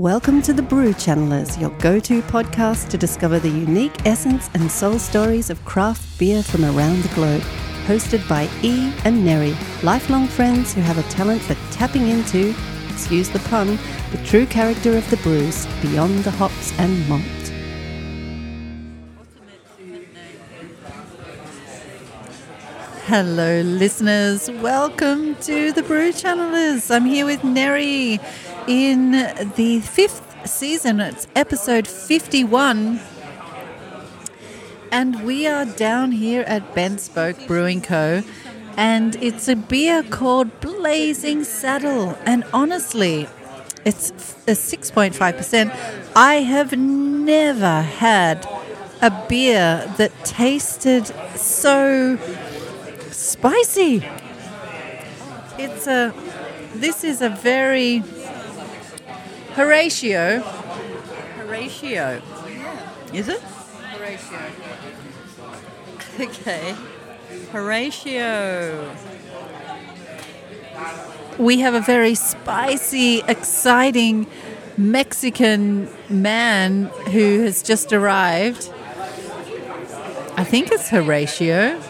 Welcome to the Brew Channelers, your go to podcast to discover the unique essence and soul stories of craft beer from around the globe. Hosted by E and Neri, lifelong friends who have a talent for tapping into, excuse the pun, the true character of the brews beyond the hops and malt. Hello, listeners. Welcome to the Brew Channelers. I'm here with Neri in the fifth season. It's episode 51. And we are down here at BentSpoke Brewing Co. And it's a beer called Blazing Saddle. And honestly, it's a 6.5%. I have never had a beer that tasted so spicy. It's a. This is a very Horatio. Horatio. Is it? Horatio. Okay. Horatio. We have a very spicy, exciting Mexican man who has just arrived. I think it's Horatio.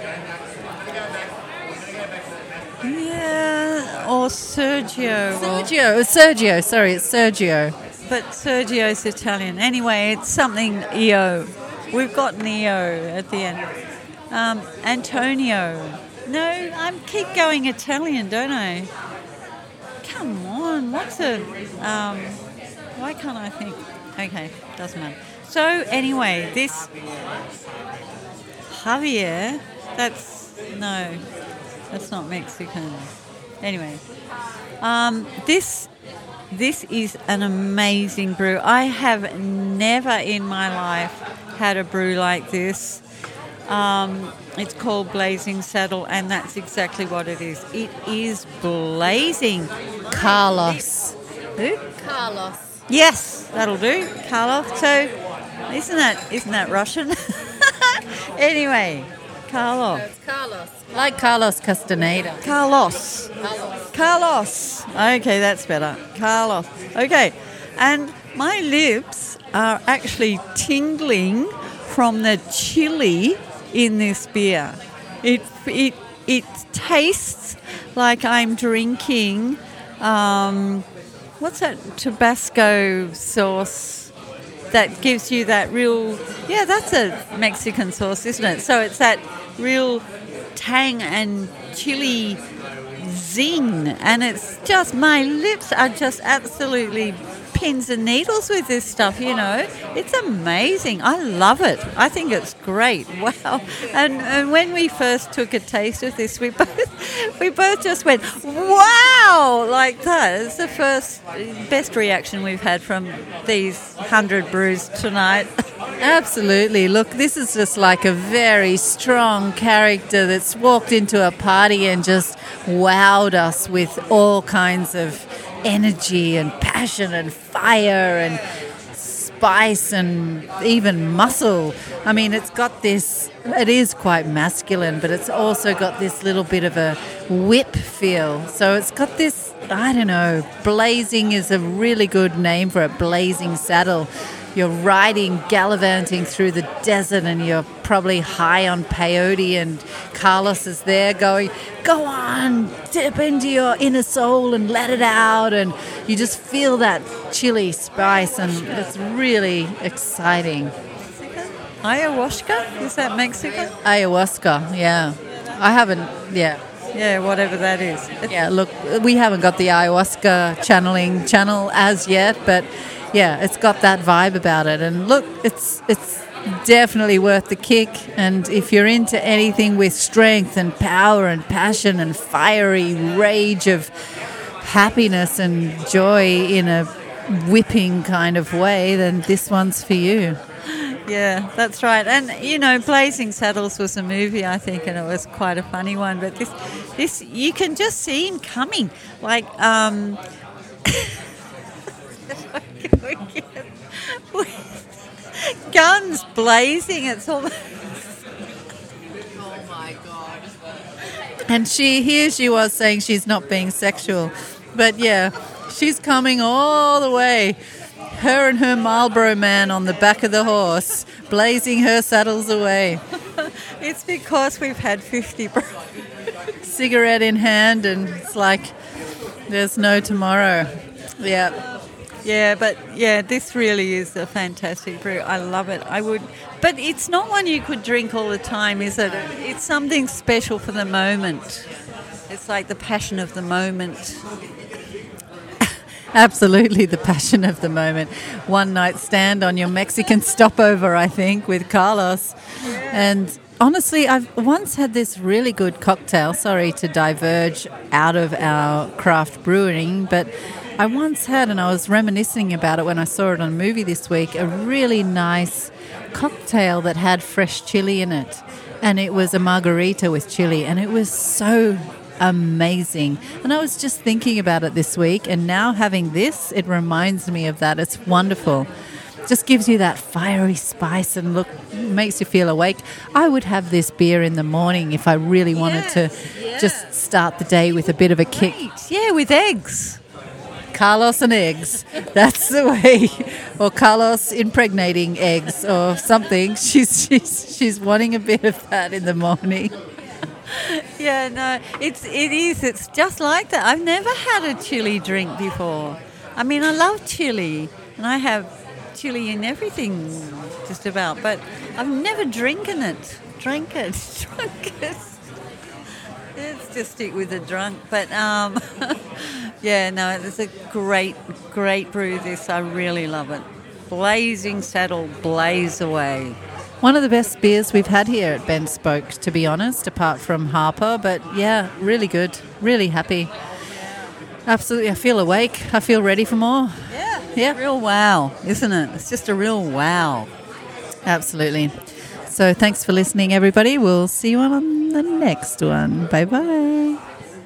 Or Sergio. or- Sergio. Sergio. Sorry, it's Sergio. but Sergio's Italian. Anyway, it's something EO. We've got Neo at the end. Um, Antonio. No, I keep going Italian, don't I? Come on, what's a. Um, why can't I think? Okay, doesn't matter. So, anyway, this. Javier, that's. No, that's not Mexican. Anyway, um, this this is an amazing brew. I have never in my life had a brew like this. Um, it's called Blazing Saddle, and that's exactly what it is. It is blazing. Carlos. Who? Carlos. Yes, that'll do, Carlos. So, isn't that isn't that Russian? anyway, Carlos. Carlos. Like Carlos Castaneda. Carlos. Carlos. Carlos. Okay, that's better. Carlos. Okay, and my lips are actually tingling from the chili in this beer. It it it tastes like I'm drinking. Um, what's that Tabasco sauce? That gives you that real, yeah, that's a Mexican sauce, isn't it? So it's that real tang and chili zing, and it's just my lips are just absolutely pins and needles with this stuff. You know, it's amazing. I love it. I think it's great. Wow! And, and when we first took a taste of this, we both we both just went wow like that. It's the first best reaction we've had from these hundred brews tonight. Absolutely. Look, this is just like a very strong character that's walked into a party and just wowed us with all kinds of energy and passion and fire and spice and even muscle. I mean, it's got this, it is quite masculine, but it's also got this little bit of a whip feel. So it's got this, I don't know, blazing is a really good name for it, blazing saddle. You're riding, gallivanting through the desert, and you're probably high on peyote. And Carlos is there going, Go on, dip into your inner soul and let it out. And you just feel that chili spice, and it's really exciting. Ayahuasca? Is that Mexican? Ayahuasca, yeah. I haven't, yeah. Yeah, whatever that is. Yeah, look, we haven't got the ayahuasca channeling channel as yet, but yeah, it's got that vibe about it. And look, it's it's definitely worth the kick. And if you're into anything with strength and power and passion and fiery rage of happiness and joy in a whipping kind of way, then this one's for you. Yeah, that's right. And you know, Blazing Saddles was a movie, I think, and it was quite a funny one. But this, this you can just see him coming, like. Um, Guns blazing. It's all. The Oh my god. And she here she was saying she's not being sexual, but yeah, she's coming all the way. her and her Marlboro man on the back of the horse, blazing her saddles away. It's because we've had 50 brews. Cigarette in hand, and it's like there's no tomorrow. Yeah. Yeah, but yeah, this really is a fantastic brew. I love it. I would, but it's not one you could drink all the time, is it? It's something special for the moment. It's like the passion of the moment. Absolutely, the passion of the moment. One night stand on your Mexican stopover, I think, with Carlos. And honestly, I've once had this really good cocktail. Sorry to diverge out of our craft brewing, but I once had, and I was reminiscing about it when I saw it on a movie this week, a really nice cocktail that had fresh chili in it. And it was a margarita with chili, and it was so amazing. And I was just thinking about it this week, and now having this, it reminds me of that. It's wonderful. Just gives you that fiery spice and look makes you feel awake. I would have this beer in the morning if I really wanted to just start the day with a bit of a kick. Yeah, with eggs. Carlos and eggs. That's the way. Or Carlos impregnating eggs or something. She's she's she's wanting a bit of that in the morning. Yeah, no, it's it is. It's just like that. I've never had a chili drink before. I mean, I love chili, and I have chili in everything, just about. But I've never drinking it. Drank it. Drunk it. Let's just stick with the drunk. But um, yeah, no, it's a great, great brew. This I really love it. Blazing saddle, blaze away. One of the best beers we've had here at BentSpoke, to be honest, apart from Harper. But yeah, really good. Really happy. Absolutely. I feel awake. I feel ready for more. Yeah, Yeah. real wow, isn't it? It's just a real wow. Absolutely. So thanks for listening, everybody. We'll see you on the next one. Bye bye.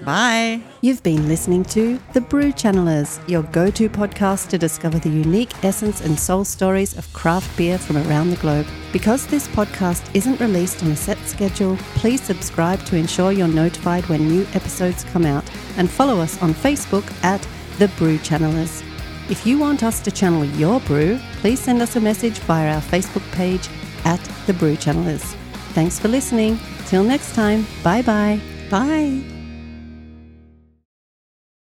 Bye. You've been listening to The Brew Channelers, your go to podcast to discover the unique essence and soul stories of craft beer from around the globe. Because this podcast isn't released on a set schedule, please subscribe to ensure you're notified when new episodes come out and follow us on Facebook at The Brew Channelers. If you want us to channel your brew, please send us a message via our Facebook page at The Brew Channelers. Thanks for listening. Till next time, bye bye. Bye.